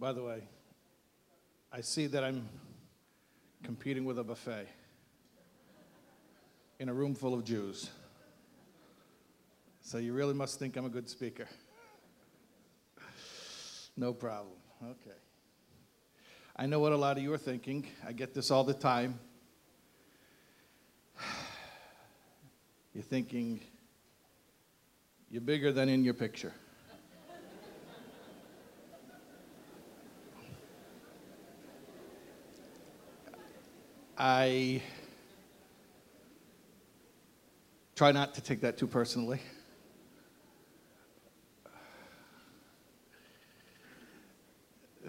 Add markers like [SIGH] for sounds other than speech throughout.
By the way, I see that I'm competing with a buffet in a room full of Jews. So you really must think I'm a good speaker. No problem. Okay. I know what a lot of you are thinking. I get this all the time. You're thinking, you're bigger than in your picture. I try not to take that too personally.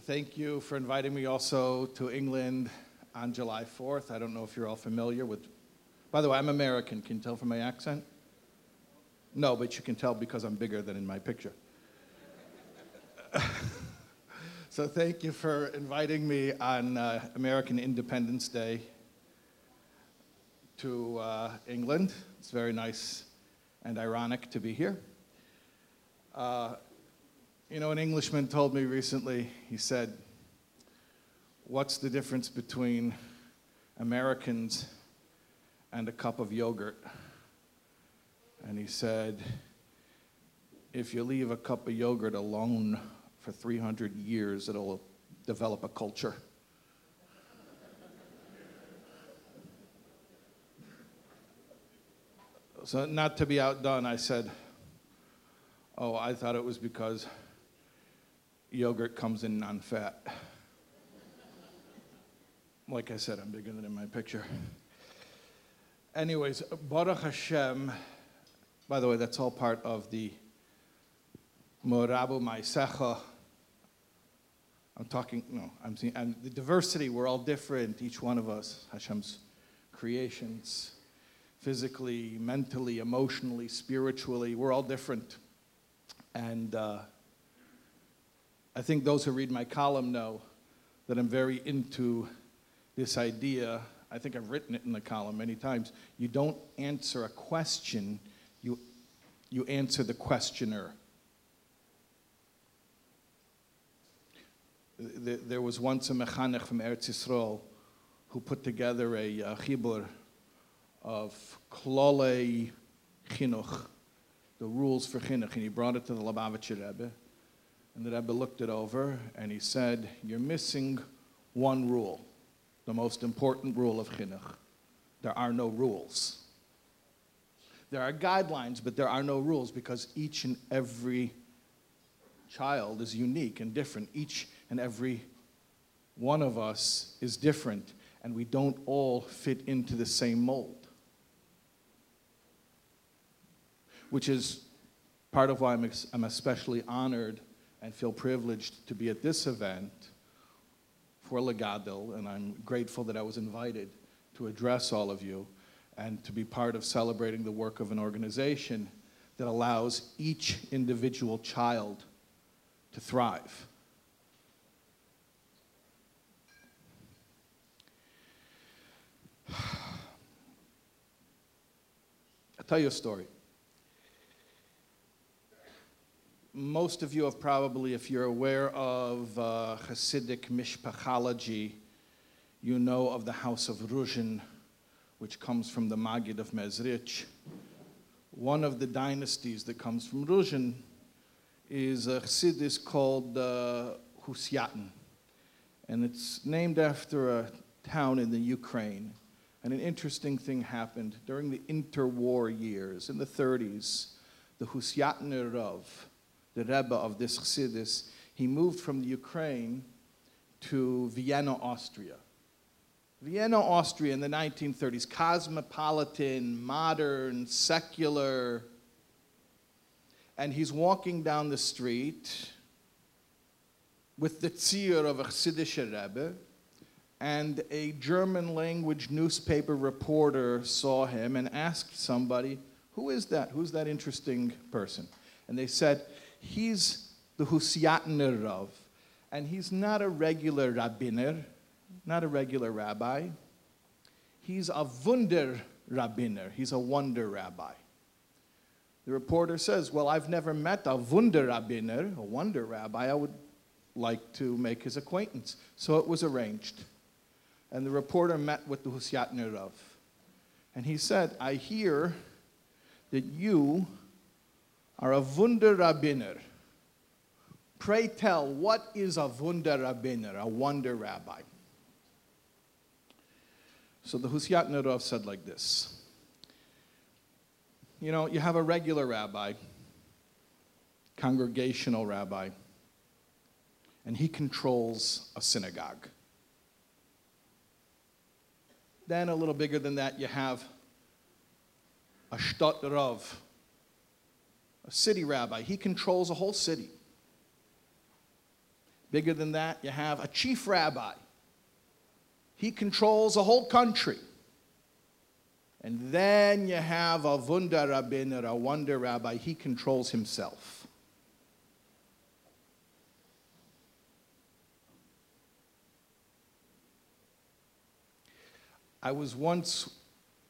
Thank you for inviting me also to England on July 4th. I don't know if you're all familiar with. By the way, I'm American. Can you tell from my accent? No, but you can tell because I'm bigger than in my picture. [LAUGHS] so thank you for inviting me on uh, American Independence Day to uh, England. It's very nice and ironic to be here. Uh, you know, an Englishman told me recently, he said, What's the difference between Americans and a cup of yogurt? And he said, If you leave a cup of yogurt alone for 300 years, it'll develop a culture. So, not to be outdone, I said, Oh, I thought it was because yogurt comes in non fat. Like I said, I'm bigger than in my picture. Anyways, Baruch Hashem, by the way, that's all part of the Morabu Maisecha. I'm talking, no, I'm seeing, and the diversity, we're all different, each one of us, Hashem's creations physically, mentally, emotionally, spiritually. We're all different. And uh, I think those who read my column know that I'm very into this idea. I think I've written it in the column many times. You don't answer a question, you, you answer the questioner. There was once a mechanech from Eretz Yisrael who put together a uh, chibur of klole chinuch, the rules for chinuch, and he brought it to the Lubavitcher Rebbe, and the Rebbe looked it over, and he said, "You're missing one rule, the most important rule of chinuch. There are no rules. There are guidelines, but there are no rules because each and every child is unique and different. Each and every one of us is different, and we don't all fit into the same mold. Which is part of why I'm, I'm especially honored and feel privileged to be at this event for Legadil, and I'm grateful that I was invited to address all of you and to be part of celebrating the work of an organization that allows each individual child to thrive. [SIGHS] I'll tell you a story. Most of you have probably, if you're aware of uh, Hasidic mishpachology, you know of the house of Ruzhin, which comes from the Magid of Mezrich. One of the dynasties that comes from Ruzhin is a Chassidus called uh, and it's named after a town in the Ukraine. And an interesting thing happened during the interwar years in the 30s. The Husyatner Rav, the Rebbe of this Chassidus, he moved from the Ukraine to Vienna, Austria. Vienna, Austria in the 1930s, cosmopolitan, modern, secular. And he's walking down the street with the tzir of a Chassidish Rebbe, and a German language newspaper reporter saw him and asked somebody, Who is that? Who's that interesting person? And they said, he's the Husyatner Rav, and he's not a regular rabbiner, not a regular rabbi. He's a Wunder rabbiner. He's a wonder rabbi. The reporter says, Well, I've never met a Wunder rabbiner, a wonder rabbi. I would like to make his acquaintance. So it was arranged. And the reporter met with the Husyat Rav. And he said, I hear that you are a Wunder Rabbiner. Pray tell, what is a Wunder Rabbiner, a wonder rabbi? So the Husyat Rav said like this You know, you have a regular rabbi, congregational rabbi, and he controls a synagogue. Then, a little bigger than that, you have a Shtat Rav, a city rabbi. He controls a whole city. Bigger than that, you have a chief rabbi. He controls a whole country. And then you have a Wunder Rabbiner, a wonder rabbi. He controls himself. I was once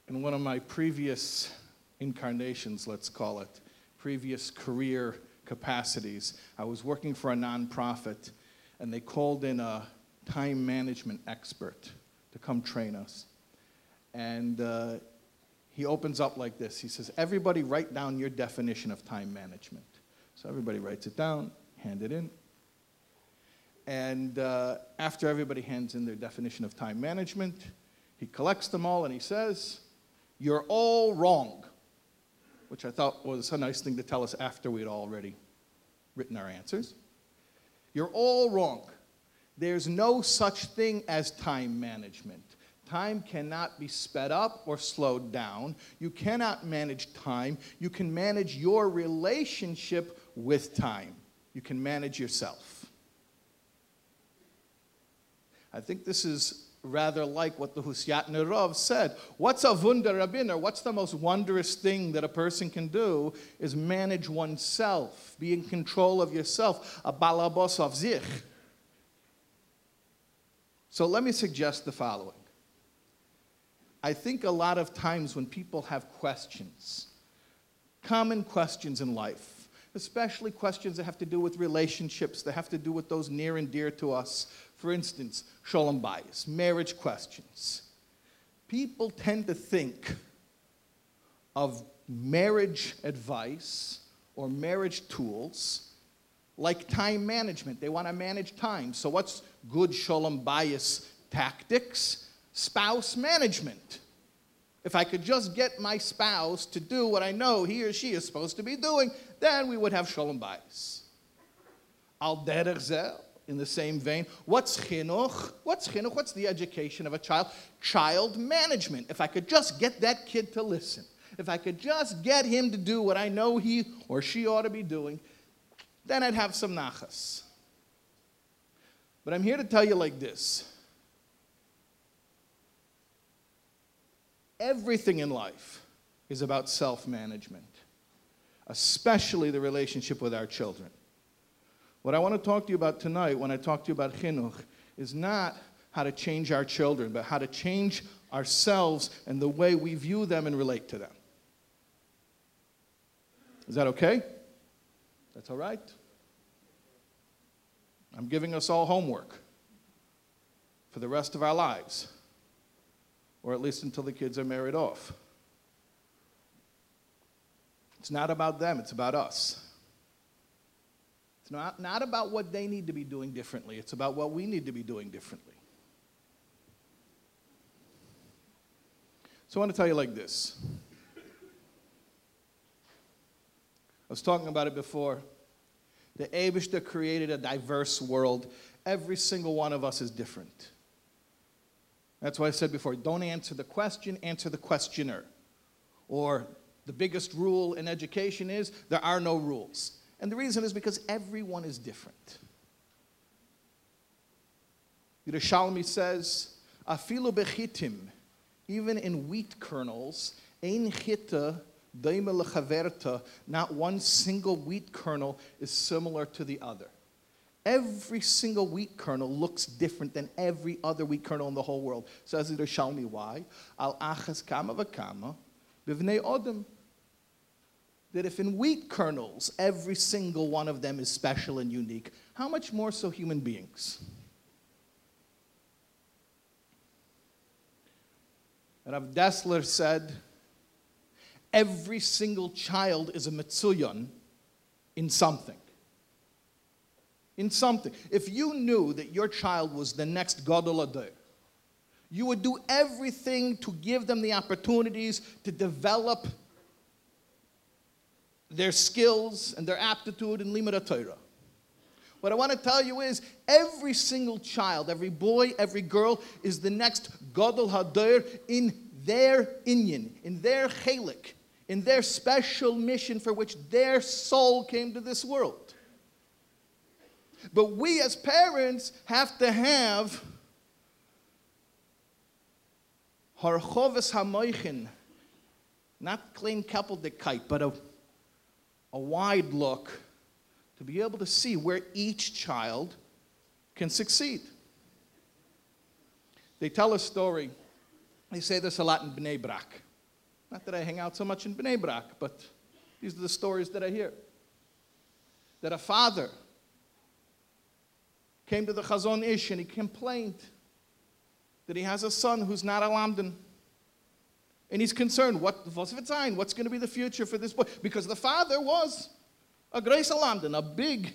in one of my previous incarnations, let's call it, previous career capacities. I was working for a nonprofit, and they called in a time management expert to come train us. And uh, he opens up like this He says, Everybody write down your definition of time management. So everybody writes it down, hand it in. And uh, after everybody hands in their definition of time management, he collects them all and he says, You're all wrong, which I thought was a nice thing to tell us after we'd already written our answers. You're all wrong. There's no such thing as time management. Time cannot be sped up or slowed down. You cannot manage time. You can manage your relationship with time. You can manage yourself. I think this is rather like what the Husyat Rav said. What's a Wunder Rabbiner? What's the most wondrous thing that a person can do is manage oneself, be in control of yourself, a balabos of zich. So let me suggest the following. I think a lot of times when people have questions, common questions in life, especially questions that have to do with relationships, that have to do with those near and dear to us, for instance, shalom bayis, marriage questions. People tend to think of marriage advice or marriage tools like time management. They want to manage time. So, what's good shalom bayis tactics? Spouse management. If I could just get my spouse to do what I know he or she is supposed to be doing, then we would have shalom bayis. Al derech in the same vein. What's chinuch? What's chinuch? What's the education of a child? Child management. If I could just get that kid to listen, if I could just get him to do what I know he or she ought to be doing, then I'd have some nachas. But I'm here to tell you like this everything in life is about self management, especially the relationship with our children. What I want to talk to you about tonight, when I talk to you about chinuch, is not how to change our children, but how to change ourselves and the way we view them and relate to them. Is that okay? That's all right? I'm giving us all homework for the rest of our lives, or at least until the kids are married off. It's not about them, it's about us not, not about what they need to be doing differently, it's about what we need to be doing differently. So I want to tell you like this. I was talking about it before. The Abishta created a diverse world. Every single one of us is different. That's why I said before don't answer the question, answer the questioner. Or the biggest rule in education is there are no rules. And the reason is because everyone is different. Yerushalmi says, Afilu bechitim, even in wheat kernels, ein chita not one single wheat kernel is similar to the other. Every single wheat kernel looks different than every other wheat kernel in the whole world. Says Yerushalmi, why? Al achas kama v'kama b'vnei odem. That if in wheat kernels every single one of them is special and unique, how much more so human beings? Rav Dessler said, every single child is a Mitsuyan in something. In something. If you knew that your child was the next Gadol Adar, you would do everything to give them the opportunities to develop their skills and their aptitude in Limud Torah. What I want to tell you is every single child, every boy, every girl is the next Gadol Hadar in their inyan, in their chalik, in their special mission for which their soul came to this world. But we as parents have to have harchovis hamoichin, not klein kappeldigkeit, but a, a wide look to be able to see where each child can succeed. They tell a story. They say this a lot in Bnei Brak. Not that I hang out so much in Bnei Brak, but these are the stories that I hear. That a father came to the Chazon Ish and he complained that he has a son who's not a Lamdan. And he's concerned, what, the fossil, what's going to be the future for this boy? Because the father was a Grace Lamdan, a big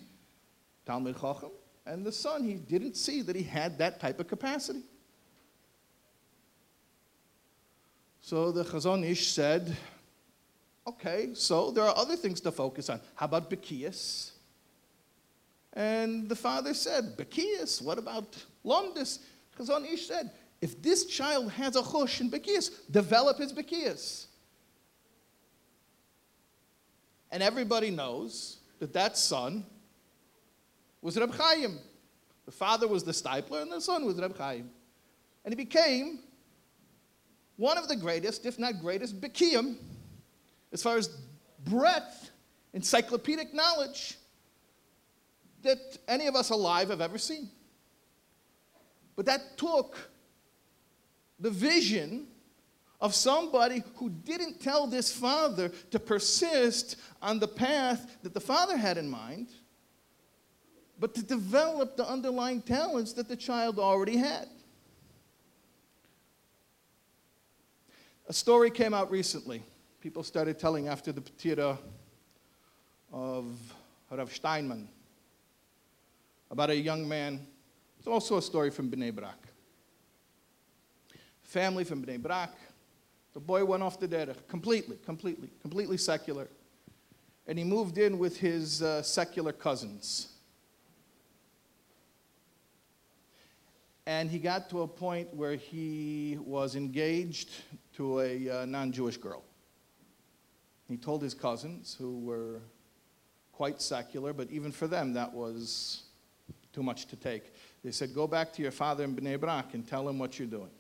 Talmud Chacham, and the son, he didn't see that he had that type of capacity. So the Chazon Ish said, okay, so there are other things to focus on. How about Bekias? And the father said, Bekias, what about Lomdis? Chazon Ish said, if this child has a chush in Bekias, develop his Bekias. And everybody knows that that son was Reb Chaim. The father was the Steipler, and the son was Reb Chaim. And he became one of the greatest, if not greatest, Bekiyim, as far as breadth, encyclopedic knowledge that any of us alive have ever seen. But that took the vision of somebody who didn't tell this father to persist on the path that the father had in mind, but to develop the underlying talents that the child already had. A story came out recently. People started telling after the Patira of Rav Steinman about a young man. It's also a story from Bnei Brak. Family from Bnei Brak, the boy went off the derech, completely, completely, completely secular. And he moved in with his uh, secular cousins. And he got to a point where he was engaged to a uh, non Jewish girl. He told his cousins, who were quite secular, but even for them, that was too much to take. They said, Go back to your father in Bnei Brak and tell him what you're doing.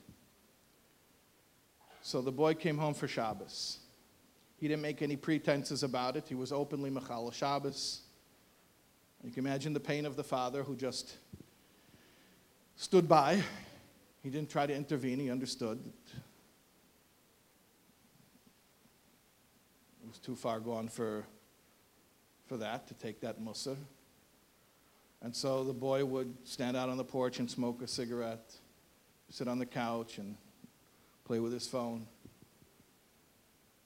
So the boy came home for Shabbos. He didn't make any pretenses about it. He was openly Machal Shabbos. You can imagine the pain of the father who just stood by. He didn't try to intervene. He understood it was too far gone for, for that, to take that mussar. And so the boy would stand out on the porch and smoke a cigarette, sit on the couch and play with his phone.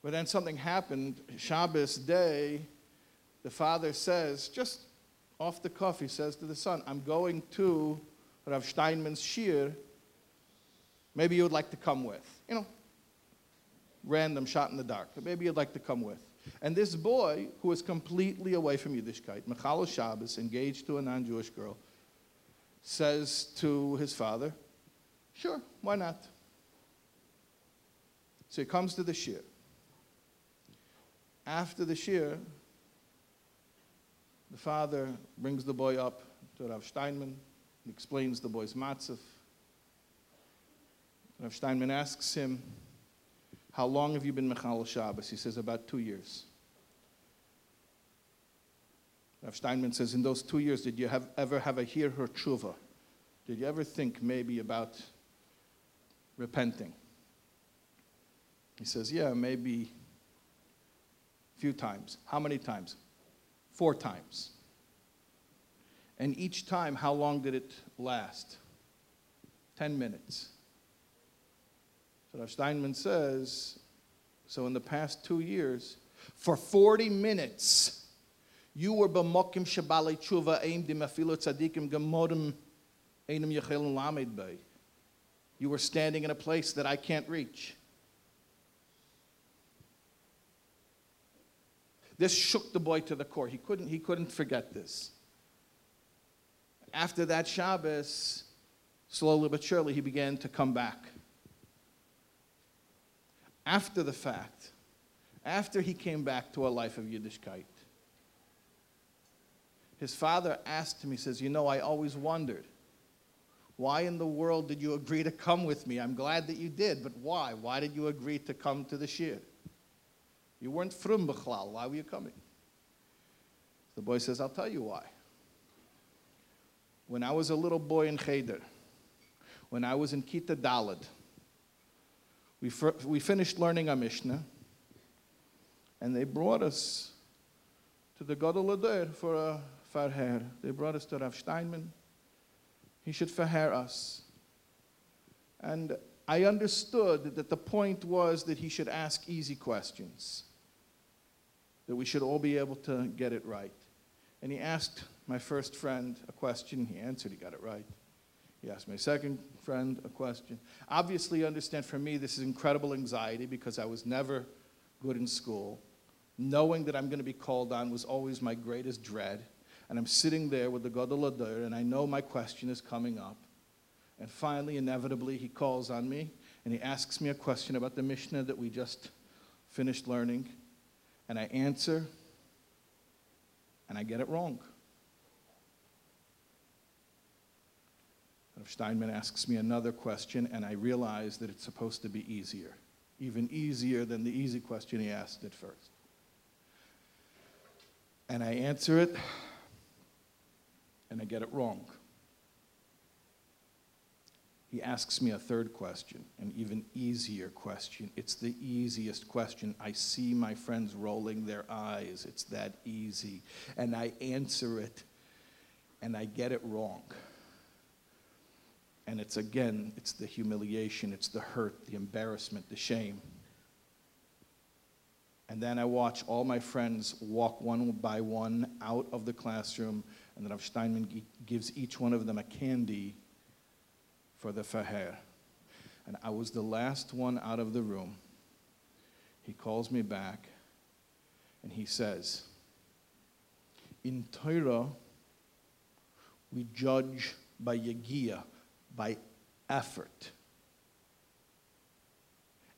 But then something happened. Shabbos day, the father says, just off the cuff, he says to the son, I'm going to Rav Steinman's shir. Maybe you would like to come with. You know, random shot in the dark, maybe you'd like to come with. And this boy, who was completely away from Yiddishkeit, Michal Shabbos, engaged to a non Jewish girl, says to his father, Sure, why not? So he comes to the shir. After the shir, the father brings the boy up to Rav Steinman and explains the boy's matzah. Rav Steinman asks him, How long have you been Mechal Shabbos? He says, About two years. Rav Steinman says, In those two years, did you have, ever have a hirhur tshuva? Did you ever think maybe about repenting? He says, Yeah, maybe a few times. How many times? Four times. And each time, how long did it last? 10 minutes. So Rav Steinman says, so in the past two years, for 40 minutes, you were b'mokim shabalei tshuva aim dim afilo tzadikim gemodim einem yechel lamed bay. You were standing in a place that I can't reach. This shook the boy to the core. He couldn't, he couldn't forget this. After that Shabbos, slowly but surely, he began to come back. After the fact, after he came back to a life of Yiddishkeit, his father asked him, he says, You know, I always wondered, why in the world did you agree to come with me? I'm glad that you did, but why? Why did you agree to come to the shir? You weren't from Bechlal. Why were you coming? The boy says, I'll tell you why. When I was a little boy in Cheder, when I was in Kita Dalad, we, we finished learning our Mishnah, and they brought us to the Gadol Ader for a farher. They brought us to Rav Steinman. He should farher us. And I understood that the point was that he should ask easy questions, that we should all be able to get it right. And he asked my first friend a question. He answered, he got it right. He asked my second friend a question. Obviously, understand for me, this is incredible anxiety because I was never good in school. Knowing that I'm going to be called on was always my greatest dread. And I'm sitting there with the Gadol Adur, and I know my question is coming up. And finally, inevitably, he calls on me and he asks me a question about the Mishnah that we just finished learning. And I answer, and I get it wrong. If Steinman asks me another question, and I realize that it's supposed to be easier, even easier than the easy question he asked at first. And I answer it, and I get it wrong. He asks me a third question, an even easier question. It's the easiest question. I see my friends rolling their eyes. It's that easy. And I answer it, and I get it wrong. And it's again, it's the humiliation, it's the hurt, the embarrassment, the shame. And then I watch all my friends walk one by one out of the classroom, and then Steinman gives each one of them a candy for the faher. And I was the last one out of the room. He calls me back, and he says, In Torah, we judge by yagia, by effort.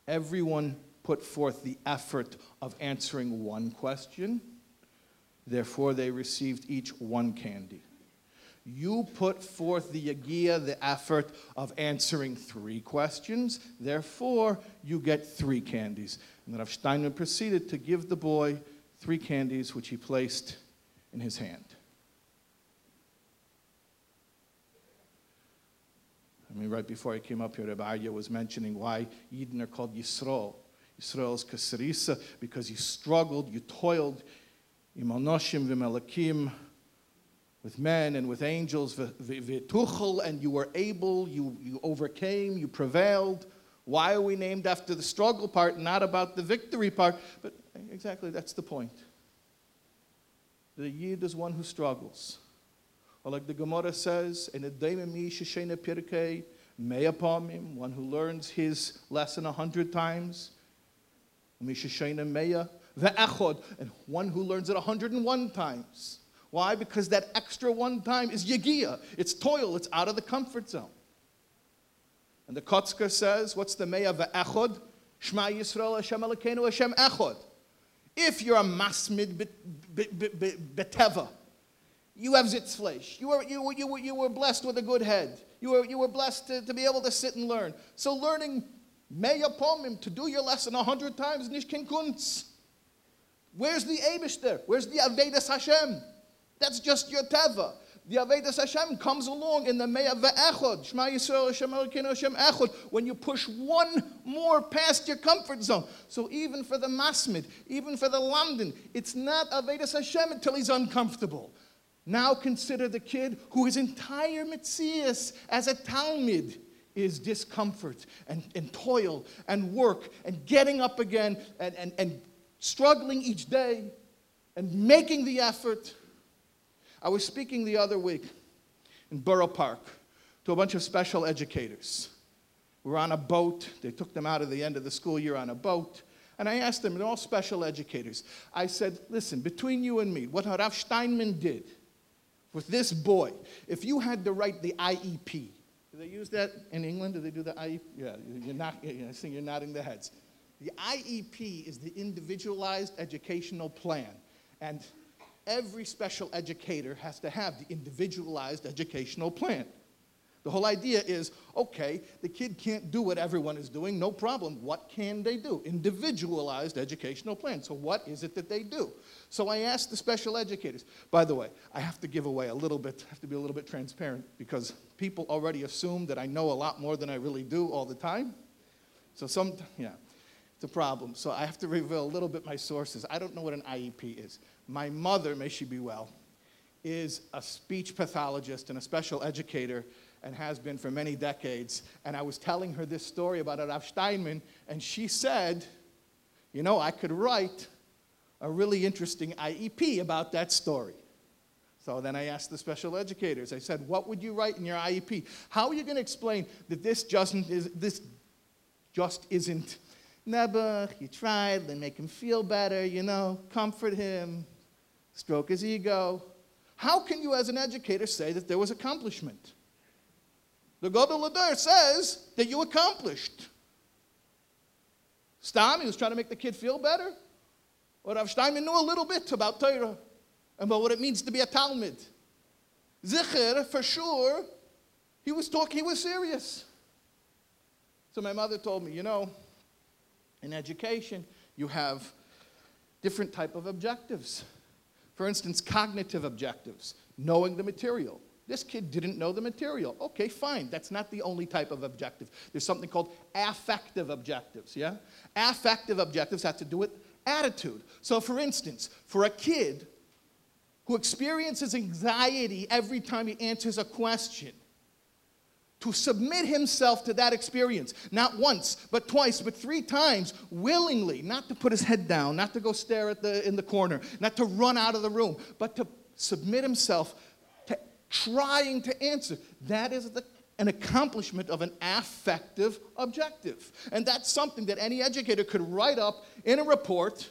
Everyone put forth the effort of answering one question, therefore, they received each one candy. You put forth the yagia, the effort of answering three questions, therefore, you get three candies. And Rav Steinman proceeded to give the boy three candies, which he placed in his hand. I mean, right before I came up here, Rabbi Arya was mentioning why Eden are called Yisrael. Yisrael is kasarisa because you struggled, you toiled, imanoshim v'melakim, with men and with angels, and you were able, you, you overcame, you prevailed. Why are we named after the struggle part, not about the victory part? But exactly, that's the point. The Yid is one who struggles. Or like the Gemara says, Meyapamim, one who learns his lesson a hundred times, Meya, and one who learns it a hundred and one times. Why? Because that extra one time is yagia. It's toil. It's out of the comfort zone. And the Kotzker says, what's the Meya Ve'echod? Shema Yisrael Hashem Elokeinu Hashem Echod. If you're a masmid beteva, you have zitzfleish. You were, you, were, you, were, you were blessed with a good head. You were, you were blessed to, to be able to sit and learn. So learning Meya Pomim, to do your lesson a hundred times, Nishkin Kunz. Where's the Abishter? Where's the Avedas Hashem? That's just your teva. The Avedas Hashem comes along in the Me'ah Ve'echod, Shema Yisrael Hashem Elokeinu Hashem Echod, when you push one more past your comfort zone. So even for the Masmid, even for the Lamdan, it's not Avedas Hashem until he's uncomfortable. Now consider the kid whose entire mitzias as a Talmud is discomfort and, and toil and work and getting up again and, and, and struggling each day and making the effort. I was speaking the other week in Borough Park to a bunch of special educators. We were on a boat. They took them out at the end of the school year on a boat. And I asked them, they're all special educators. I said, listen, between you and me, what Rav Steinman did with this boy, if you had to write the IEP, do they use that in England? Do they do the IEP? Yeah, you're not, think you're nodding their heads. The IEP is the Individualized Educational Plan. And every special educator has to have the Individualized Educational Plan. The whole idea is okay, the kid can't do what everyone is doing, no problem. What can they do? Individualized educational plan. So, what is it that they do? So, I asked the special educators. By the way, I have to give away a little bit, I have to be a little bit transparent because people already assume that I know a lot more than I really do all the time. So, some, yeah, a problem. So, I have to reveal a little bit my sources. I don't know what an IEP is. My mother, may she be well, is a speech pathologist and a special educator and has been for many decades. And I was telling her this story about Rav Steinman, and she said, You know, I could write a really interesting IEP about that story. So then I asked the special educators, I said, What would you write in your IEP? How are you going to explain that this just, is, this just isn't Nebuch, you tried, then make him feel better, you know, comfort him, stroke his ego? How can you, as an educator, say that there was accomplishment? The Adar says that you accomplished. Stam, he was trying to make the kid feel better. Or Rav Steinman knew a little bit about Torah, and about what it means to be a Talmud. Zicher, for sure, he was talking, he was serious. So my mother told me, you know, in education, you have different type of objectives. For instance, cognitive objectives, knowing the material. This kid didn't know the material. Okay, fine. That's not the only type of objective. There's something called affective objectives, yeah? Affective objectives have to do with attitude. So, for instance, for a kid who experiences anxiety every time he answers a question, to submit himself to that experience, not once, but twice, but three times, willingly, not to put his head down, not to go stare at the, in the corner, not to run out of the room, but to submit himself to trying to answer. That is the, an accomplishment of an affective objective. And that's something that any educator could write up in a report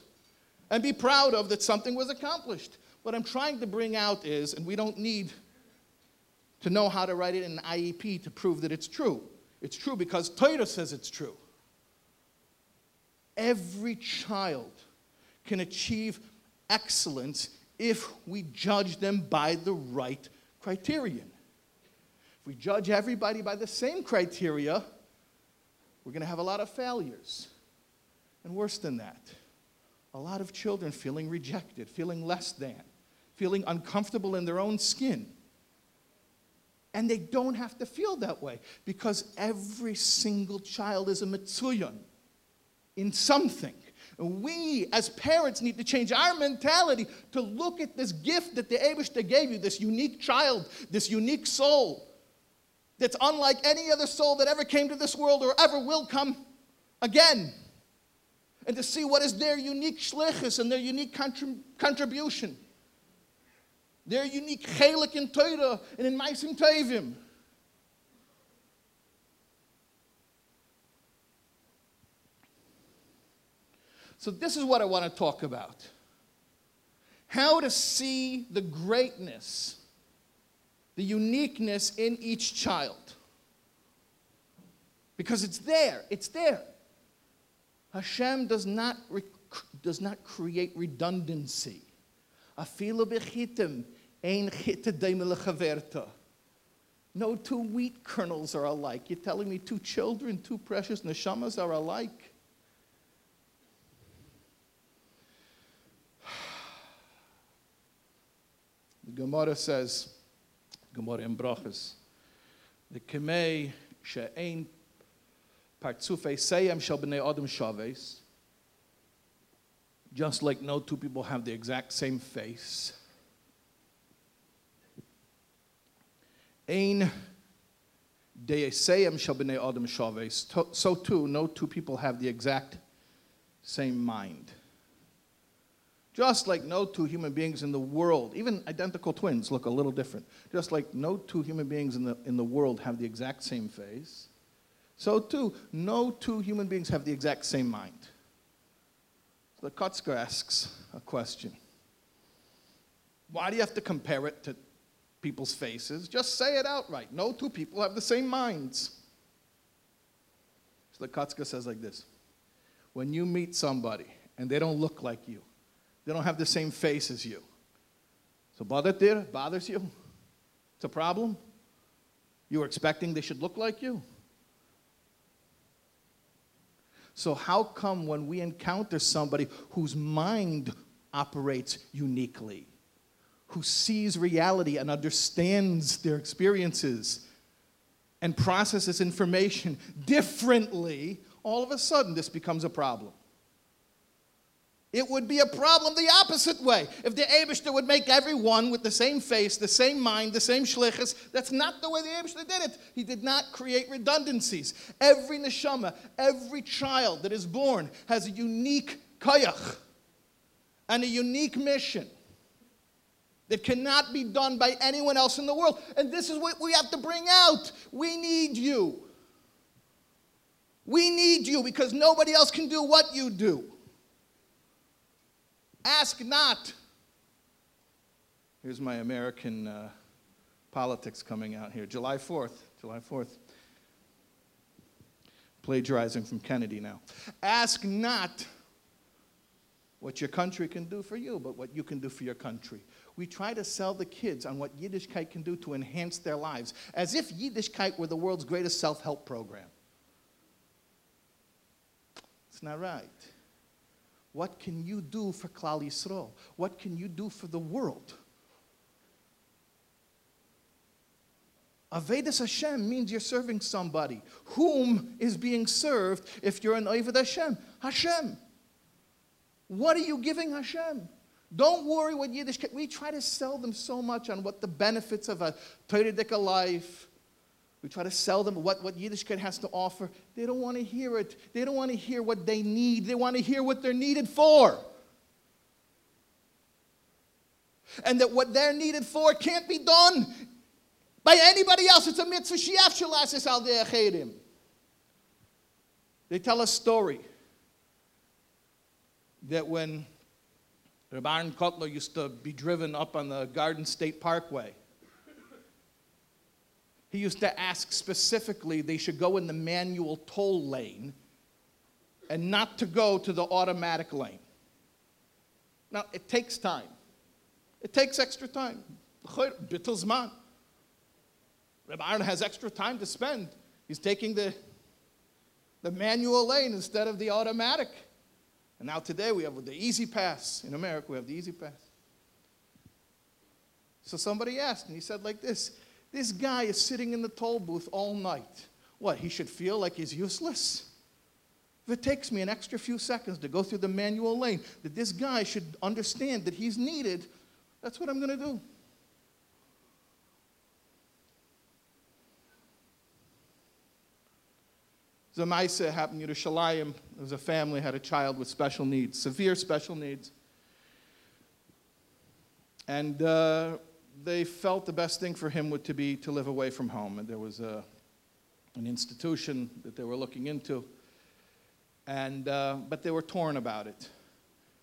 and be proud of that something was accomplished. What I'm trying to bring out is, and we don't need to know how to write it in an IEP to prove that it's true. It's true because Torah says it's true. Every child can achieve excellence if we judge them by the right criterion. If we judge everybody by the same criteria, we're going to have a lot of failures. And worse than that, a lot of children feeling rejected, feeling less than, feeling uncomfortable in their own skin. And they don't have to feel that way because every single child is a mitzuyon in something. We, as parents, need to change our mentality to look at this gift that the Abishta gave you, this unique child, this unique soul, that's unlike any other soul that ever came to this world or ever will come again. And to see what is their unique shlichus and their unique contrib- contribution, their unique chelik in Torah and in Maisim Tevim. So, this is what I want to talk about how to see the greatness, the uniqueness in each child. Because it's there, it's there. Hashem does not, does not create redundancy. Afilu bechitim ein No two wheat kernels are alike. You're telling me two children, two precious neshamas are alike? [SIGHS] The Gemara says Gemara in Brachas. The Kemei she'ein partzufei seyem shel b'nei adam shaves. Just like no two people have the exact same face. Adam shaves. So too, no two people have the exact same mind. Just like no two human beings in the world, even identical twins look a little different. Just like no two human beings in the, in the world have the exact same face, so too, no two human beings have the exact same mind. The asks a question Why do you have to compare it to people's faces? Just say it outright. No two people have the same minds. So the says like this When you meet somebody and they don't look like you, they don't have the same face as you. So bothered bothers you? It's a problem? You were expecting they should look like you? So, how come when we encounter somebody whose mind operates uniquely, who sees reality and understands their experiences and processes information differently, all of a sudden this becomes a problem? It would be a problem the opposite way. If the Abishter would make everyone with the same face, the same mind, the same shlichus, that's not the way the Abishter did it. He did not create redundancies. Every neshama, every child that is born has a unique kayach and a unique mission that cannot be done by anyone else in the world. And this is what we have to bring out. We need you. We need you because nobody else can do what you do. Ask not. Here's my American uh, politics coming out here. July 4th, July 4th. Plagiarizing from Kennedy now. Ask not what your country can do for you, but what you can do for your country. We try to sell the kids on what Yiddishkeit can do to enhance their lives, as if Yiddishkeit were the world's greatest self help program. It's not right. What can you do for Klal Yisrael? What can you do for the world? Avedis Hashem means you're serving somebody. Whom is being served if you're an Aved Hashem? Hashem. What are you giving Hashem? Don't worry what Yiddish. We try to sell them so much on what the benefits of a Torah life, we try to sell them what, what Yiddishkeit has to offer. They don't want to hear it. They don't want to hear what they need. They want to hear what they're needed for. And that what they're needed for can't be done by anybody else. It's a mitzvah shiaf shalasis al de'achedim. They tell a story that when Rabbi Aaron Kotler used to be driven up on the Garden State Parkway, he used to ask specifically they should go in the manual toll lane and not to go to the automatic lane. Now, it takes time. It takes extra time. Rabbi Aaron has extra time to spend. He's taking the, the manual lane instead of the automatic. And now today we have the E-ZPass. In America, we have the E-ZPass. So somebody asked, and he said like this this guy is sitting in the toll booth all night. What, he should feel like he's useless? If it takes me an extra few seconds to go through the manual lane, that this guy should understand that he's needed, that's what I'm going to do. Zamaisa happened in Yerushalayim. There was a family had a child with special needs, severe special needs. And uh, they felt the best thing for him would to be to live away from home. And there was a, an institution that they were looking into. And, uh, but they were torn about it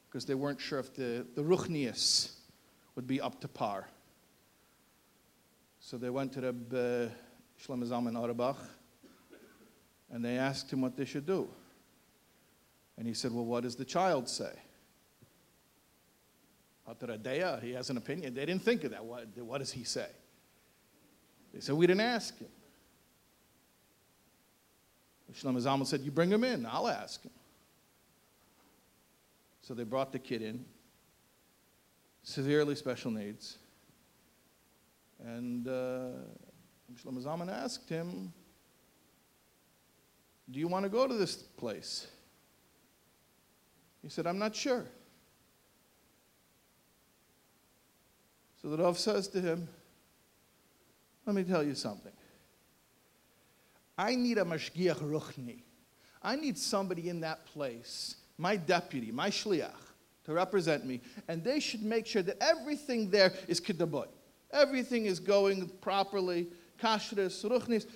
because they weren't sure if the, the Ruchnius would be up to par. So they went to the uh, Shlomo Zalman Auerbach and they asked him what they should do. And he said, Well, what does the child say? Ataradea, he has an opinion. They didn't think of that. What, what does he say? They said, We didn't ask him. Shlomo Zalman said, You bring him in, I'll ask him. So they brought the kid in, severely special needs. And uh, Shlomo Zalman asked him, Do you want to go to this place? He said, I'm not sure. So the Rav says to him, Let me tell you something. I need a mashgiach ruchni. I need somebody in that place, my deputy, my shliach, to represent me, and they should make sure that everything there is kedabot. Everything is going properly, kashrus, ruchnis.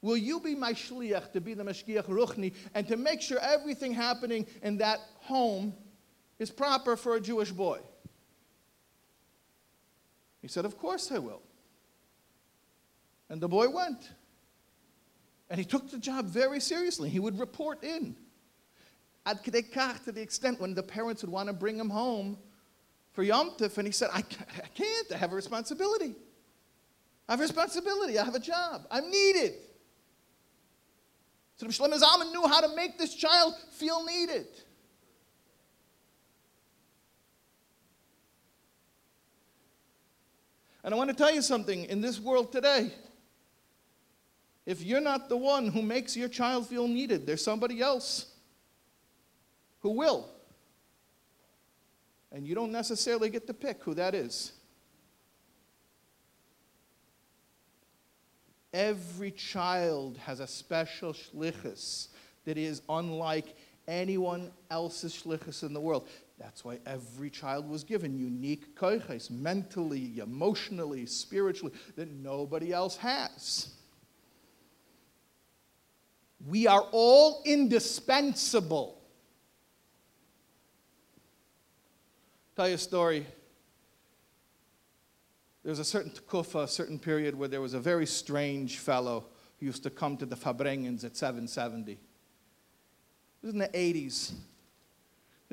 Will you be my shliach to be the mashgiach ruchni and to make sure everything happening in that home is proper for a Jewish boy? He said, Of course I will. And the boy went. And he took the job very seriously. He would report in. Ad to the extent when the parents would want to bring him home for Yom Tif, and he said, I, can't, I have a responsibility. I have a responsibility, I have a job, I'm needed. So Shlomo Zalman knew how to make this child feel needed. And I want to tell you something in this world today, if you're not the one who makes your child feel needed, there's somebody else who will. And you don't necessarily get to pick who that is. Every child has a special shlichus that is unlike anyone else's shlichus in the world. That's why every child was given unique koiches, mentally, emotionally, spiritually, that nobody else has. We are all indispensable. Tell you a story. There was a certain kufa, a certain period where there was a very strange fellow who used to come to the Farbrengens at 770. It was in the 80s.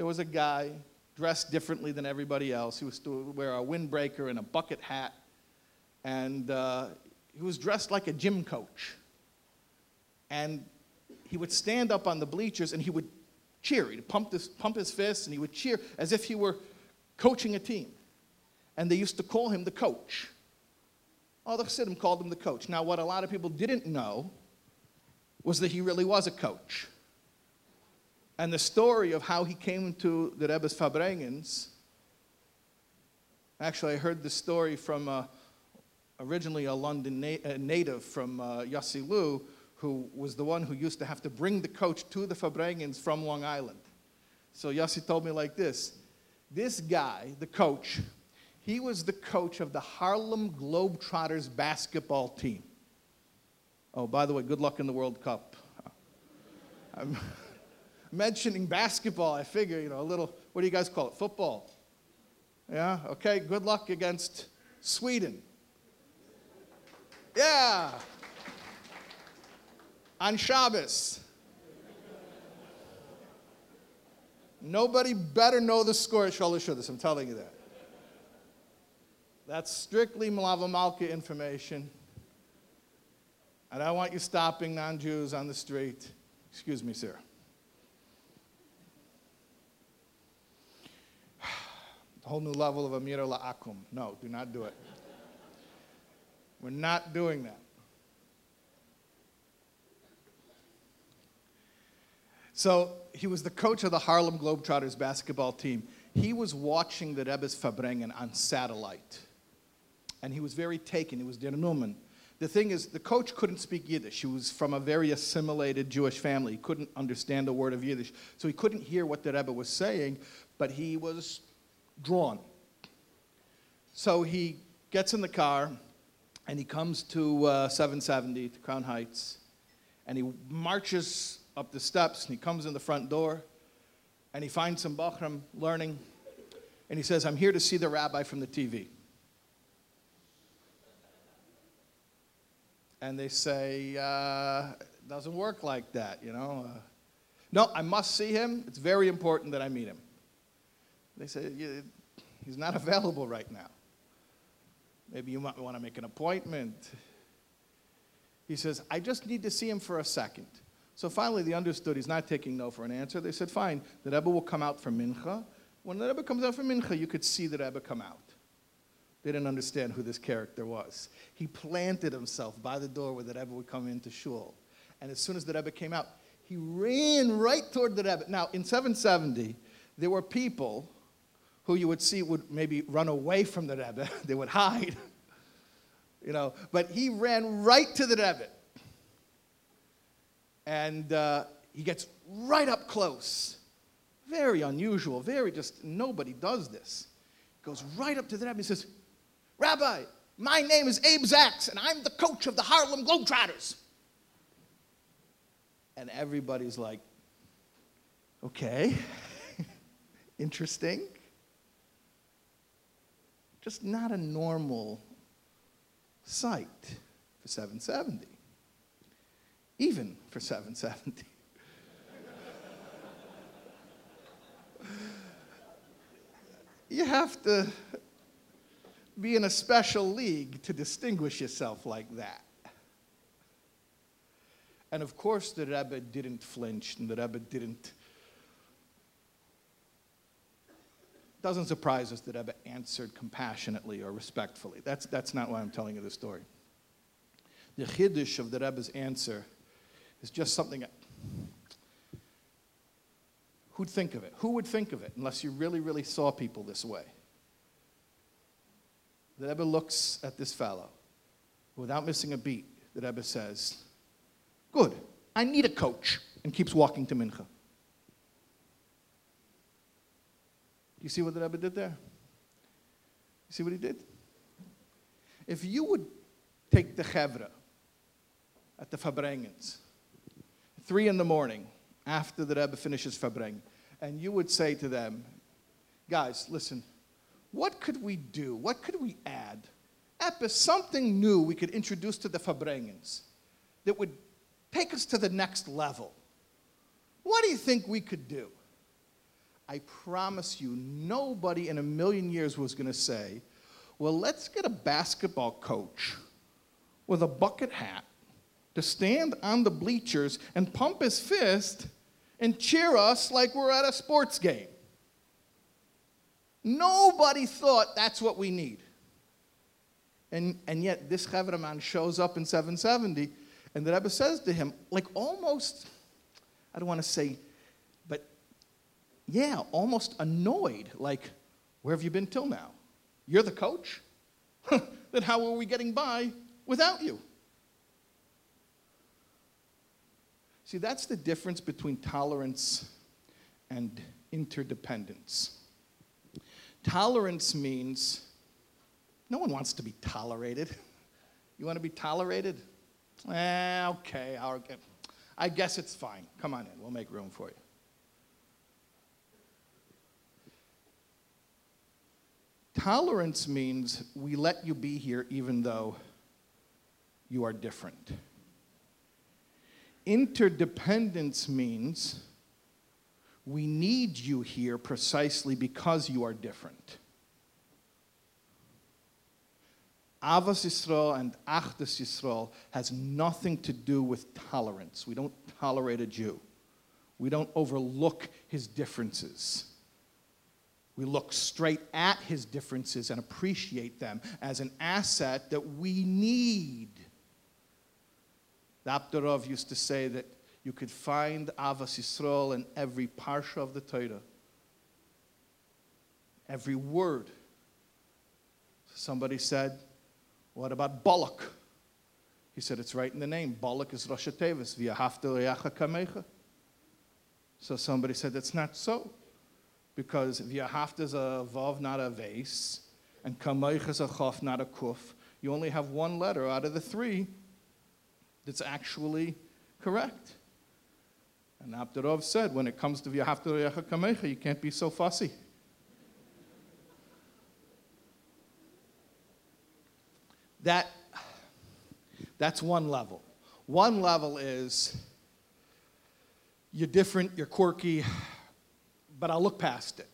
There was a guy dressed differently than everybody else. He was to wear a windbreaker and a bucket hat, and uh, he was dressed like a gym coach. And he would stand up on the bleachers and he would cheer. He'd pump his, pump his and he would cheer as if he were coaching a team. And they used to call him the coach. All the Chassidim called him the coach. Now, what a lot of people didn't know was that he really was a coach. And the story of how he came to the Rebbe's Farbrengens, actually, I heard the story from uh, originally a London na- uh, native from uh, Yossi Lu, who was the one who used to have to bring the coach to the Farbrengens from Long Island. So Yossi told me like this this guy, the coach, he was the coach of the Harlem Globetrotters basketball team. Oh, by the way, good luck in the World Cup. [LAUGHS] Mentioning basketball. I figure, you know, a little, what do you guys call it? Football. Yeah, okay, good luck against Sweden. Yeah on Shabbos. Nobody better know the score at Shalosh I'm telling you that. That's strictly Malava Malka information. And I want you stopping non Jews on the street. Excuse me, sir. Whole new level of Amir La'akum. No, do not do it. We're not doing that. So he was the coach of the Harlem Globetrotters basketball team. He was watching the Rebbe's Farbrengen on satellite. And he was very taken. He was Der Numen. The thing is, the coach couldn't speak Yiddish. He was from a very assimilated Jewish family. He couldn't understand a word of Yiddish. So he couldn't hear what the Rebbe was saying, but he was drawn. So he gets in the car and he comes to uh, 770 to Crown Heights and he marches up the steps and he comes in the front door and he finds some Bachram learning and he says, I'm here to see the rabbi from the TV. And they say, uh, it doesn't work like that, you know. Uh, no, I must see him. It's very important that I meet him. They say, he's not available right now. Maybe you might want to make an appointment. He says, I just need to see him for a second. So finally, they understood he's not taking no for an answer. They said, fine, the Rebbe will come out for Mincha. When the Rebbe comes out for Mincha, you could see the Rebbe come out. They didn't understand who this character was. He planted himself by the door where the Rebbe would come into shul. And as soon as the Rebbe came out, he ran right toward the Rebbe. Now, in 770, there were people who you would see would maybe run away from the Rebbe. [LAUGHS] they would hide, [LAUGHS] you know. But he ran right to the Rebbe. And uh, he gets right up close. Very unusual, very just, nobody does this. Goes right up to the Rebbe and says, Rabbi, my name is Abe Zaks, and I'm the coach of the Harlem Globetrotters. And everybody's like, okay, [LAUGHS] interesting. Just not a normal sight for 770, even for 770. [LAUGHS] you have to be in a special league to distinguish yourself like that. And of course, the Rebbe didn't flinch, and the Rebbe didn't. Doesn't surprise us that Rebbe answered compassionately or respectfully. That's, that's not why I'm telling you the story. The chiddush of the Rebbe's answer is just something. Who'd think of it? Who would think of it unless you really, really saw people this way? The Rebbe looks at this fellow. Without missing a beat, the Rebbe says, Good, I need a coach, and keeps walking to Mincha. You see what the Rebbe did there? You see what he did? If you would take the Chevra at the Farbrengens, three in the morning, after the Rebbe finishes Farbreng, and you would say to them, guys, listen, what could we do? What could we add? Epis, something new we could introduce to the Farbrengens that would take us to the next level. What do you think we could do? I promise you, nobody in a million years was going to say, well, let's get a basketball coach with a bucket hat to stand on the bleachers and pump his fist and cheer us like we're at a sports game. Nobody thought that's what we need. And, and yet, this Chevraman shows up in 770, and the Rebbe says to him, like almost, I don't want to say, yeah, almost annoyed, like, where have you been till now? You're the coach? [LAUGHS] then how are we getting by without you? See, that's the difference between tolerance and interdependence. Tolerance means no one wants to be tolerated. [LAUGHS] You want to be tolerated? Eh, okay, I'll, I guess it's fine. Come on in, we'll make room for you. Tolerance means we let you be here even though you are different. Interdependence means we need you here precisely because you are different. Avas Yisrael and Achdus Yisrael has nothing to do with tolerance. We don't tolerate a Jew. We don't overlook his differences. We look straight at his differences and appreciate them as an asset that we need. The Apter Rov used to say that you could find Avas Yisrael in every parsha of the Torah. Every word. Somebody said, What about Balak? He said, It's right in the name. Balak is Rosh Tevis, V'yahavta kamecha. So somebody said, That's not so. Because V'yahavta is a Vav, not a vase, and Kamecha is a Chaf, not a Kuf. You only have one letter out of the three that's actually correct. And Apter Rov said, when it comes to V'yahavta kamecha, you can't be so fussy. That, that's one level. One level is you're different, you're quirky, but I'll look past it.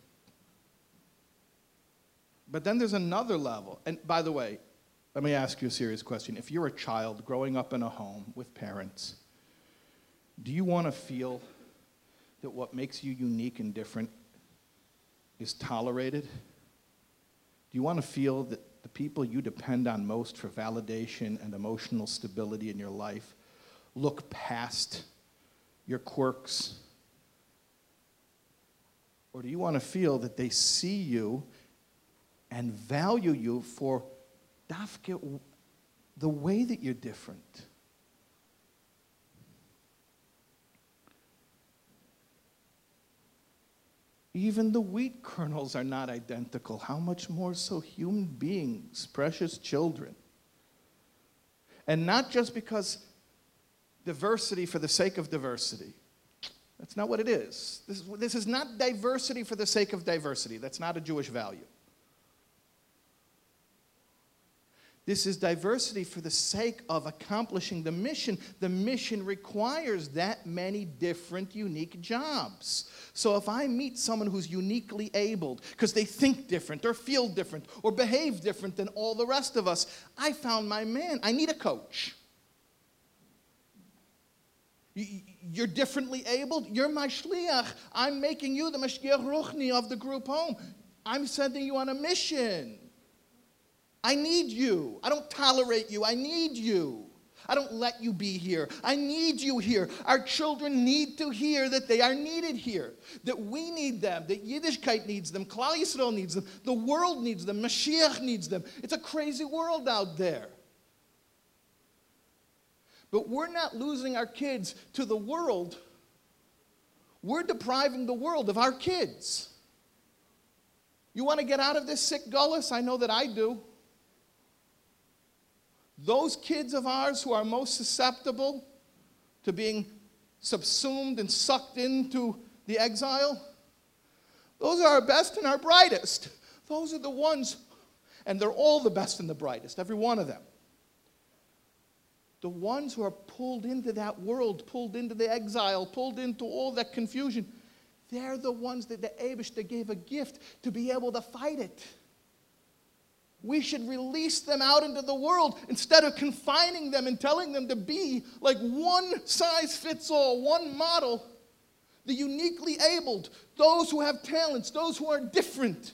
But then there's another level. And by the way, let me ask you a serious question. If you're a child growing up in a home with parents, do you want to feel that what makes you unique and different is tolerated? Do you want to feel that the people you depend on most for validation and emotional stability in your life, look past your quirks? Or do you want to feel that they see you and value you for dafke, the way that you're different? Even the wheat kernels are not identical. How much more so human beings, precious children? And not just because diversity for the sake of diversity. That's not what it is. This, this is not diversity for the sake of diversity. That's not a Jewish value. This is diversity for the sake of accomplishing the mission. The mission requires that many different, unique jobs. So if I meet someone who's uniquely abled because they think different or feel different or behave different than all the rest of us, I found my man. I need a coach. You're differently abled. You're my shliach. I'm making you the mashgiach ruchni of the group home. I'm sending you on a mission. I need you. I don't tolerate you. I need you. I don't let you be here. I need you here. Our children need to hear that they are needed here, that we need them, that Yiddishkeit needs them, Klal Yisrael needs them, the world needs them, Mashiach needs them. It's a crazy world out there. But we're not losing our kids to the world. We're depriving the world of our kids. You want to get out of this sick gullus? I know that I do. Those kids of ours who are most susceptible to being subsumed and sucked into the exile, those are our best and our brightest. Those are the ones, and they're all the best and the brightest, every one of them. The ones who are pulled into that world, pulled into the exile, pulled into all that confusion, they're the ones that the Abishter gave a gift to be able to fight it. We should release them out into the world instead of confining them and telling them to be like one size fits all, one model. The uniquely abled, those who have talents, those who are different.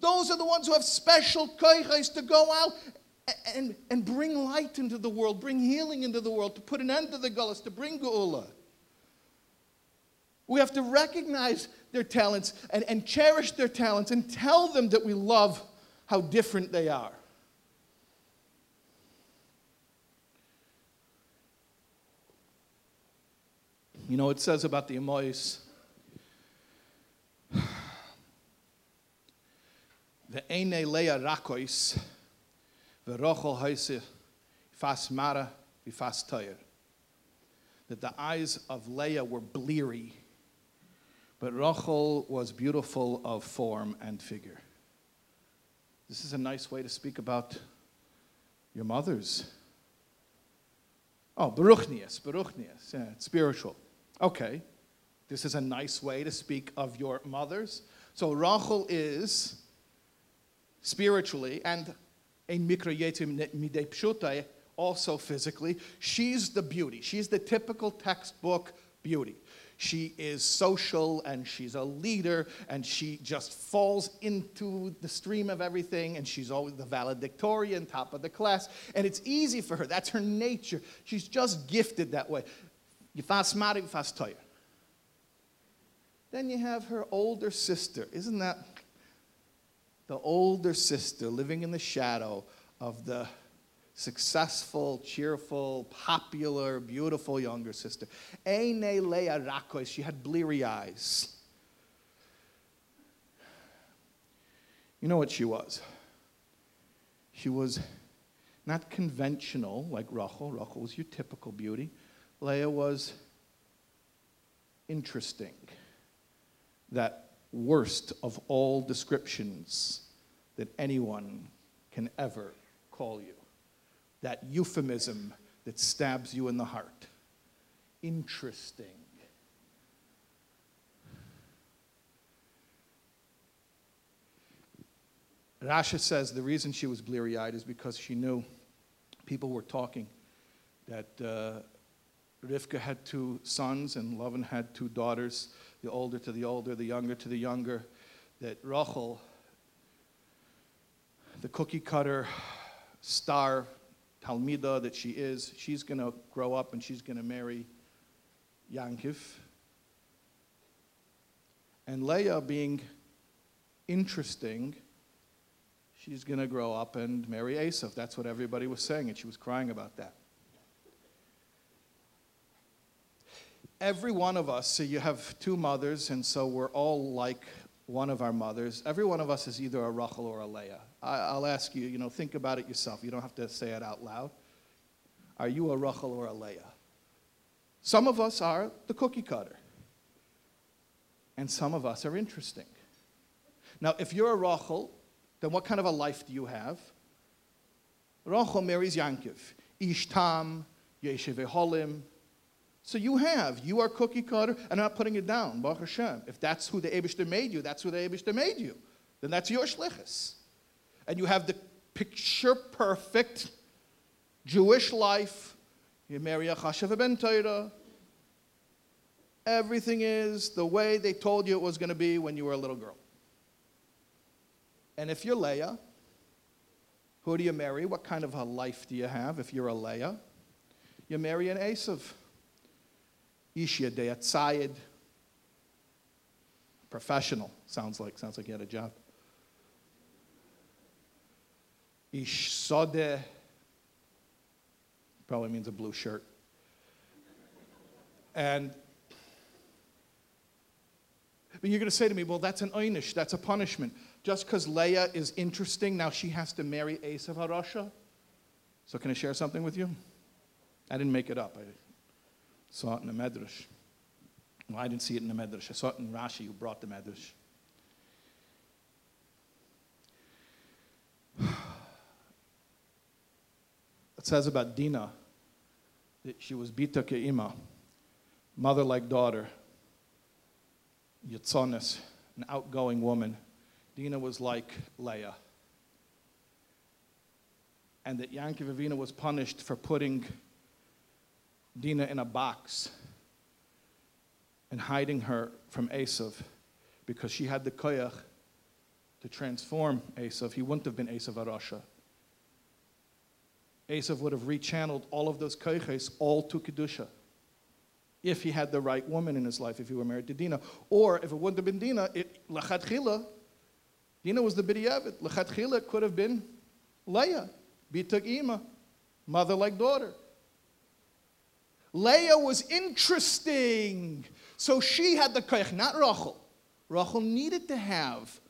Those are the ones who have special koiches to go out and, and bring light into the world, bring healing into the world, to put an end to the gullus, to bring geula. We have to recognize their talents and, and cherish their talents and tell them that we love how different they are. You know, it says about the Amois, [SIGHS] the Eine Leah Rakois, Mara. That the eyes of Leah were bleary, but Rachel was beautiful of form and figure. This is a nice way to speak about your mothers. Oh, Baruchnias, Baruchnias, yeah, it's spiritual. Okay, this is a nice way to speak of your mothers. So Rachel is spiritually and a mikra yetim midei pshutai, also physically. She's the beauty. She's the typical textbook beauty. She is social and she's a leader and she just falls into the stream of everything and she's always the valedictorian, top of the class. And it's easy for her. That's her nature. She's just gifted that way. Yifas mari, yifas toyer. Then you have her older sister. Isn't that the older sister living in the shadow of the successful, cheerful, popular, beautiful younger sister. Eine Rakos, she had bleary eyes. You know what she was? She was not conventional like Rachel. Rachel was your typical beauty. Leah was interesting. That worst of all descriptions that anyone can ever call you that euphemism that stabs you in the heart. Interesting. Rashi says the reason she was bleary eyed is because she knew people were talking that uh, Rivka had two sons and Lavan had two daughters, the older to the older, the younger to the younger, that Rachel the cookie cutter star Talmida that she is, she's going to grow up and she's going to marry Yankiv. And Leah, being interesting, she's going to grow up and marry Esav. That's what everybody was saying, and she was crying about that. Every one of us, so you have two mothers, and so we're all like one of our mothers. Every one of us is either a Rachel or a Leah. I, will ask you, you know, think about it yourself. You don't have to say it out loud. Are you a Rachel or a Leah? Some of us are the cookie cutter, and some of us are interesting. Now, if you're a Rachel, then what kind of a life do you have? Rachel marries Yankiv. Ishtam, Yeshive Holim, so you have, you are cookie cutter, and I'm not putting it down, Baruch Hashem. If that's who the Abishter made you, that's who the Abishter made you. Then that's your shlichus. And you have the picture perfect Jewish life. You marry a Chashav ben Torah. Everything is the way they told you it was going to be when you were a little girl. And if you're Leah, who do you marry? What kind of a life do you have if you're a Leah? You marry an Esav. Ishia de Atzayid. Professional, sounds like, sounds like he had a job. Ish Sodeh, probably means a blue shirt. And but you're going to say to me, well, that's an einish, that's a punishment. Just because Leah is interesting, now she has to marry Esav Harasha? So can I share something with you? I didn't make it up. I Saw it in the Medrash. Well, I didn't see it in the Medrash. I saw it in Rashi, who brought the Medrash. [SIGHS] It says about Dina that she was bita ke'ima, mother like daughter, yitzonis, an outgoing woman. Dina was like Leah. And that Yankov Avinu was punished for putting Dina in a box and hiding her from Esav because she had the koyach to transform Esav. He wouldn't have been Esav Arasha. Esav would have rechanneled all of those koyches all to Kedusha if he had the right woman in his life, if he were married to Dina. Or if it wouldn't have been Dina, it, Lachatchila, Dina was the B'diavad. Lachatchila could have been Leah, Bitak Ima, mother like daughter. Leah was interesting. So she had the koyach, not Rachel. Rachel needed to have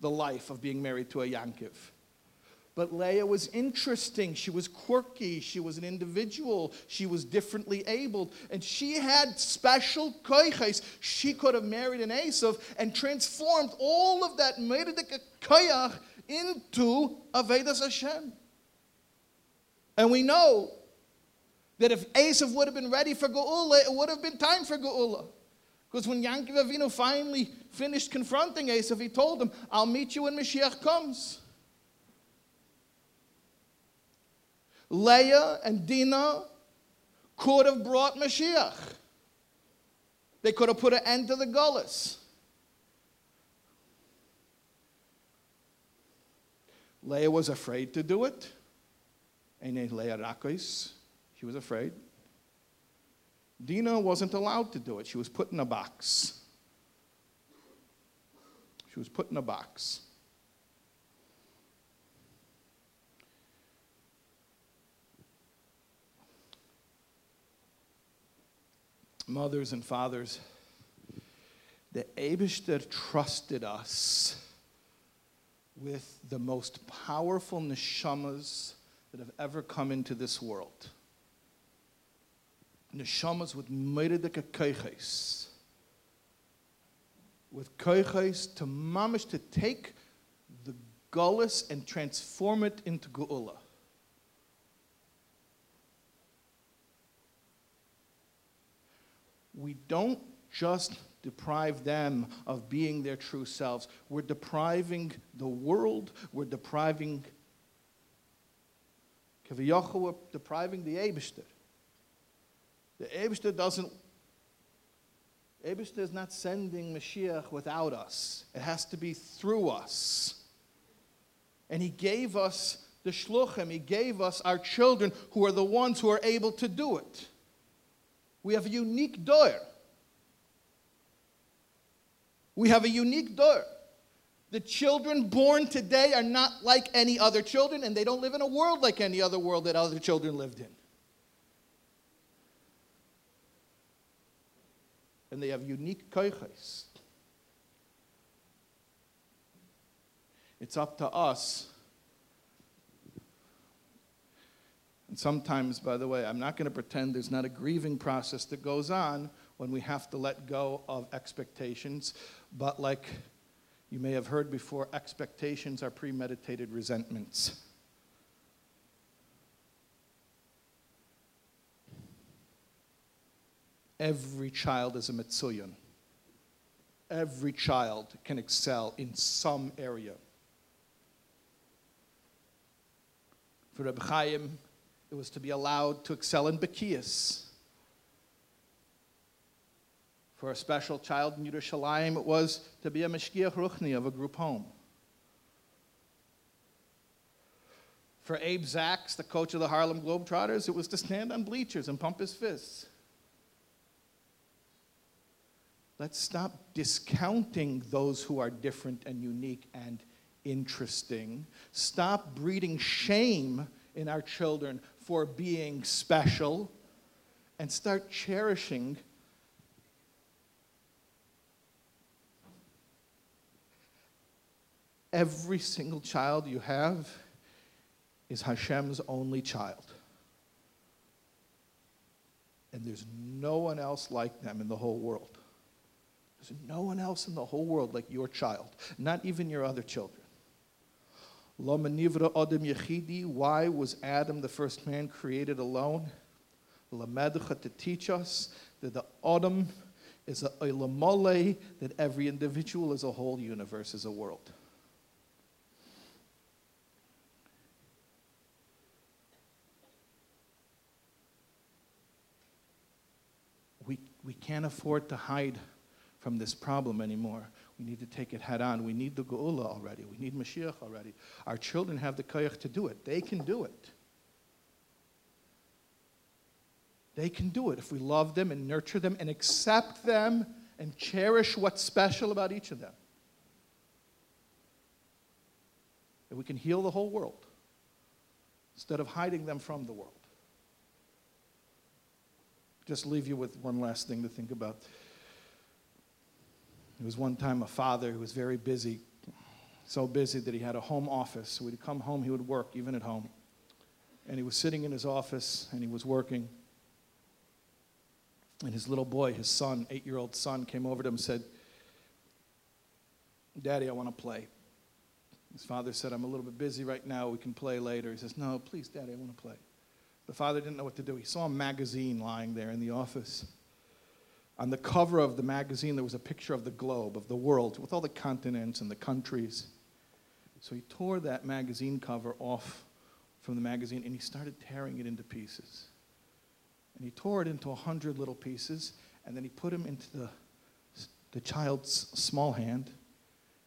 the life of being married to a Yankiv. But Leah was interesting. She was quirky. She was an individual. She was differently abled. And she had special koyches. She could have married an Esav and transformed all of that Meredika koyach into a Avedas Hashem. And we know that if Esav would have been ready for Geula, it would have been time for Geula. Because when Yankov Avinu finally finished confronting Esav, he told him, I'll meet you when Mashiach comes. Leah and Dinah could have brought Mashiach. They could have put an end to the gullus. Leah was afraid to do it. Leah Rakos. She was afraid. Dina wasn't allowed to do it. She was put in a box. She was put in a box. Mothers and fathers, the Abishter trusted us with the most powerful neshamas that have ever come into this world neshamas with meredika koiches. With koiches to mamish to take the gullus and transform it into geula. We don't just deprive them of being their true selves. We're depriving the world, we're depriving we're depriving the Abishter. The Abishter doesn't, Abishter is not sending Mashiach without us. It has to be through us. And He gave us the shluchim, He gave us our children who are the ones who are able to do it. We have a unique door. We have a unique door. The children born today are not like any other children, and they don't live in a world like any other world that other children lived in. And they have unique koiches. It's up to us. And sometimes, by the way, I'm not going to pretend there's not a grieving process that goes on when we have to let go of expectations, but like you may have heard before expectations are premeditated resentments. Every child is a Metsuyan. Every child can excel in some area. For Reb Chaim, it was to be allowed to excel in Bekias. For a special child in Yerushalayim, it was to be a Mashgiach Ruchni of a group home. For Abe Zaks, the coach of the Harlem Globetrotters, it was to stand on bleachers and pump his fists. Let's stop discounting those who are different and unique and interesting. Stop breeding shame in our children for being special and start cherishing Every single child you have is Hashem's only child. And there's no one else like them in the whole world. There's no one else in the whole world like your child, not even your other children. Why was Adam, the first man, created alone? To teach us that the Adam is a ilamole, that every individual is a whole universe, is a world. We, we can't afford to hide from this problem anymore. We need to take it head on. We need the Geula already. We need Mashiach already. Our children have the koyach to do it. They can do it. They can do it if we love them and nurture them and accept them and cherish what's special about each of them. And we can heal the whole world instead of hiding them from the world just leave you with one last thing to think about. There was one time a father who was very busy, so busy that he had a home office. So he'd come home, he would work even at home. And he was sitting in his office and he was working. And his little boy, his son, eight year old son, came over to him and said, Daddy, I want to play. His father said, I'm a little bit busy right now. We can play later. He says, No, please, Daddy, I want to play. The father didn't know what to do. He saw a magazine lying there in the office. On the cover of the magazine, there was a picture of the globe, of the world, with all the continents and the countries. So he tore that magazine cover off from the magazine and he started tearing it into pieces. And he tore it into a hundred little pieces and then he put them into the, the child's small hand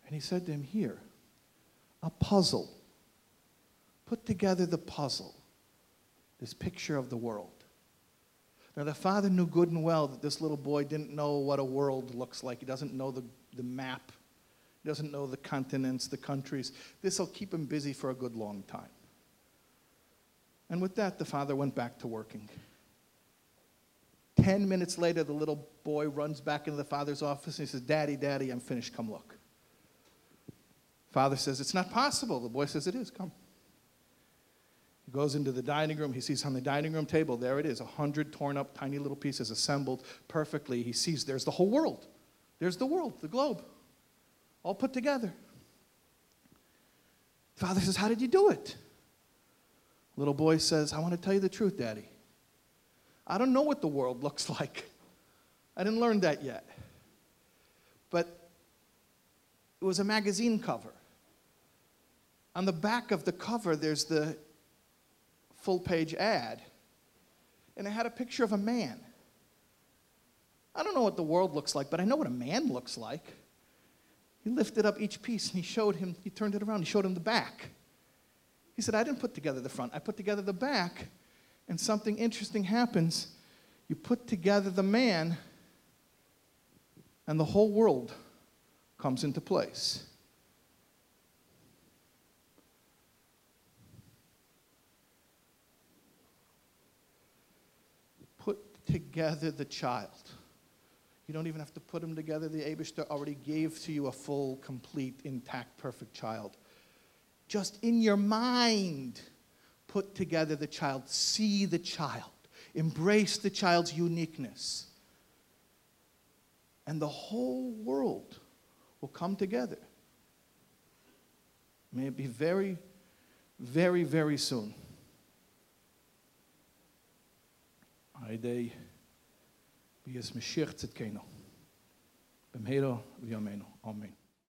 and he said to him, Here, a puzzle. Put together the puzzle this picture of the world. Now, the father knew good and well that this little boy didn't know what a world looks like. He doesn't know the, the map, he doesn't know the continents, the countries. This will keep him busy for a good long time. And with that, the father went back to working. Ten minutes later, the little boy runs back into the father's office and he says, Daddy, Daddy, I'm finished. Come look. Father says, It's not possible. The boy says, It is. Come. He goes into the dining room. He sees on the dining room table, there it is, a hundred torn up tiny little pieces assembled perfectly. He sees there's the whole world. There's the world, the globe, all put together. Father says, How did you do it? Little boy says, I want to tell you the truth, Daddy. I don't know what the world [LAUGHS] looks like. I didn't learn that yet. But it was a magazine cover. On the back of the cover, there's the full page ad, and it had a picture of a man. I don't know what the world looks like, but I know what a man looks like. He lifted up each piece and he showed him, he turned it around, he showed him the back. He said, I didn't put together the front, I put together the back, and something interesting happens. You put together the man, and the whole world comes into place. Put together the child. You don't even have to put them together. The Abishter already gave to you a full, complete, intact, perfect child. Just in your mind, put together the child. See the child. Embrace the child's uniqueness. And the whole world will come together. May it be very, very, very soon. אי דיי ביז משיח צדקן. בם הלוי עוימיינו. אמן.